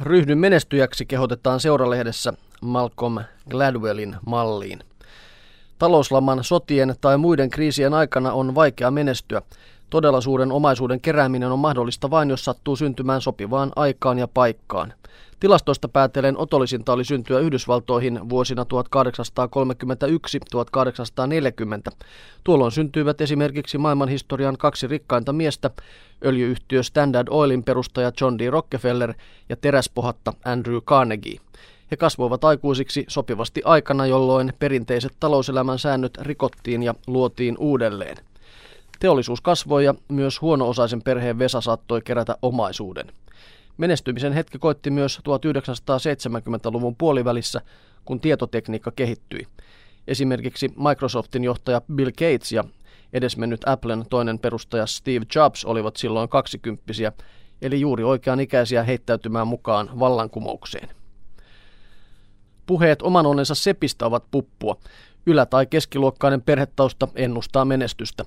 Ryhdy menestyjäksi kehotetaan seuralehdessä Malcolm Gladwellin malliin. Talouslaman, sotien tai muiden kriisien aikana on vaikea menestyä. Todella suuren omaisuuden kerääminen on mahdollista vain, jos sattuu syntymään sopivaan aikaan ja paikkaan. Tilastoista päätellen otollisinta oli syntyä Yhdysvaltoihin vuosina 1831-1840. Tuolloin syntyivät esimerkiksi maailmanhistorian kaksi rikkainta miestä, öljyyhtiö Standard Oilin perustaja John D. Rockefeller ja teräspohatta Andrew Carnegie. He kasvoivat aikuisiksi sopivasti aikana, jolloin perinteiset talouselämän säännöt rikottiin ja luotiin uudelleen. Teollisuus kasvoi ja myös huono-osaisen perheen Vesa saattoi kerätä omaisuuden. Menestymisen hetki koitti myös 1970-luvun puolivälissä, kun tietotekniikka kehittyi. Esimerkiksi Microsoftin johtaja Bill Gates ja edesmennyt Applen toinen perustaja Steve Jobs olivat silloin kaksikymppisiä, eli juuri oikean ikäisiä heittäytymään mukaan vallankumoukseen. Puheet oman onnensa sepistä ovat puppua. Ylä- tai keskiluokkainen perhetausta ennustaa menestystä.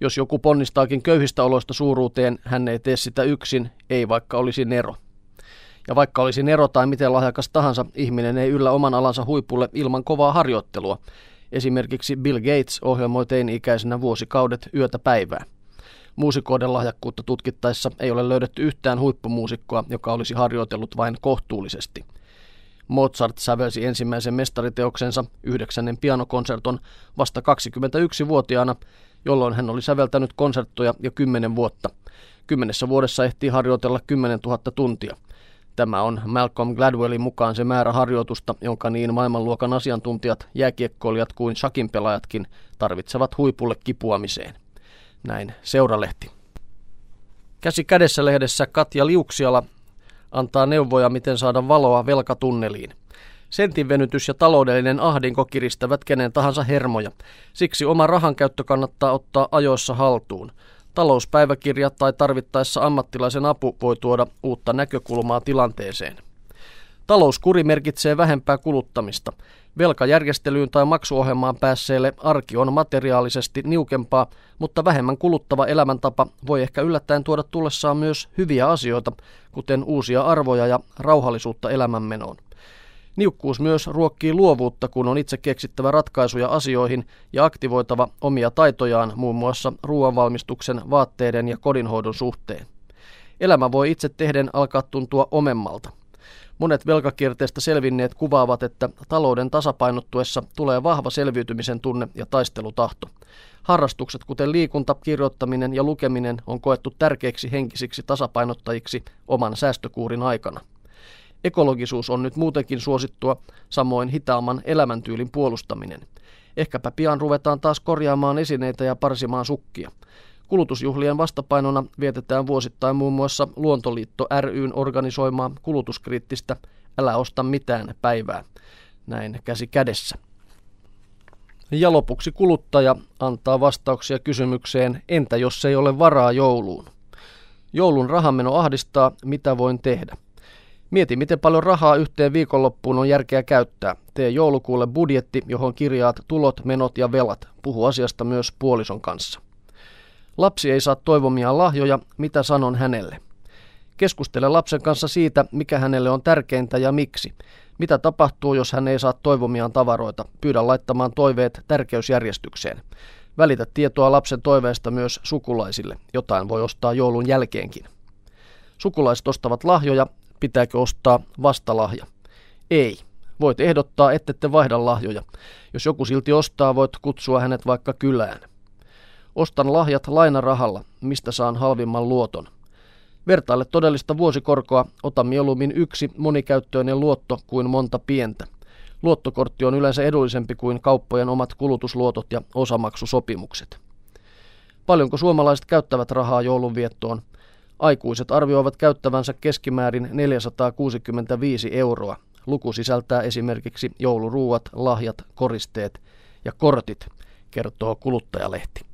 Jos joku ponnistaakin köyhistä oloista suuruuteen, hän ei tee sitä yksin, ei vaikka olisi Nero. Ja vaikka olisi Nero tai miten lahjakas tahansa, ihminen ei yllä oman alansa huipulle ilman kovaa harjoittelua. Esimerkiksi Bill Gates ohjelmoi teini-ikäisenä vuosikaudet yötä päivää. Muusikoiden lahjakkuutta tutkittaessa ei ole löydetty yhtään huippumuusikkoa, joka olisi harjoitellut vain kohtuullisesti. Mozart sävelsi ensimmäisen mestariteoksensa, yhdeksännen pianokonserton, vasta 21-vuotiaana jolloin hän oli säveltänyt konserttoja jo kymmenen vuotta. Kymmenessä vuodessa ehtii harjoitella 10 000 tuntia. Tämä on Malcolm Gladwellin mukaan se määrä harjoitusta, jonka niin maailmanluokan asiantuntijat, jääkiekkoilijat kuin shakin pelaajatkin tarvitsevat huipulle kipuamiseen. Näin seuralehti. Käsi kädessä lehdessä Katja Liuksiala antaa neuvoja, miten saada valoa velkatunneliin. Sentin venytys ja taloudellinen ahdinko kiristävät kenen tahansa hermoja. Siksi oma rahankäyttö kannattaa ottaa ajoissa haltuun. Talouspäiväkirja tai tarvittaessa ammattilaisen apu voi tuoda uutta näkökulmaa tilanteeseen. Talouskuri merkitsee vähempää kuluttamista. Velkajärjestelyyn tai maksuohjelmaan päässeelle arki on materiaalisesti niukempaa, mutta vähemmän kuluttava elämäntapa voi ehkä yllättäen tuoda tullessaan myös hyviä asioita, kuten uusia arvoja ja rauhallisuutta elämänmenoon. Niukkuus myös ruokkii luovuutta, kun on itse keksittävä ratkaisuja asioihin ja aktivoitava omia taitojaan muun muassa ruoanvalmistuksen, vaatteiden ja kodinhoidon suhteen. Elämä voi itse tehden alkaa tuntua omemmalta. Monet velkakierteestä selvinneet kuvaavat, että talouden tasapainottuessa tulee vahva selviytymisen tunne ja taistelutahto. Harrastukset kuten liikunta, kirjoittaminen ja lukeminen on koettu tärkeiksi henkisiksi tasapainottajiksi oman säästökuurin aikana. Ekologisuus on nyt muutenkin suosittua, samoin hitaamman elämäntyylin puolustaminen. Ehkäpä pian ruvetaan taas korjaamaan esineitä ja parsimaan sukkia. Kulutusjuhlien vastapainona vietetään vuosittain muun muassa Luontoliitto ryn organisoimaa kulutuskriittistä Älä osta mitään päivää. Näin käsi kädessä. Ja lopuksi kuluttaja antaa vastauksia kysymykseen, entä jos ei ole varaa jouluun? Joulun rahameno ahdistaa, mitä voin tehdä? Mieti, miten paljon rahaa yhteen viikonloppuun on järkeä käyttää. Tee joulukuulle budjetti, johon kirjaat tulot, menot ja velat. Puhu asiasta myös puolison kanssa. Lapsi ei saa toivomia lahjoja, mitä sanon hänelle. Keskustele lapsen kanssa siitä, mikä hänelle on tärkeintä ja miksi. Mitä tapahtuu, jos hän ei saa toivomiaan tavaroita? Pyydä laittamaan toiveet tärkeysjärjestykseen. Välitä tietoa lapsen toiveesta myös sukulaisille. Jotain voi ostaa joulun jälkeenkin. Sukulaiset ostavat lahjoja, pitääkö ostaa vastalahja? Ei. Voit ehdottaa, ettette vaihda lahjoja. Jos joku silti ostaa, voit kutsua hänet vaikka kylään. Ostan lahjat lainarahalla, mistä saan halvimman luoton. Vertaile todellista vuosikorkoa, ota mieluummin yksi monikäyttöinen luotto kuin monta pientä. Luottokortti on yleensä edullisempi kuin kauppojen omat kulutusluotot ja osamaksusopimukset. Paljonko suomalaiset käyttävät rahaa joulunviettoon? Aikuiset arvioivat käyttävänsä keskimäärin 465 euroa. Luku sisältää esimerkiksi jouluruuat, lahjat, koristeet ja kortit, kertoo kuluttajalehti.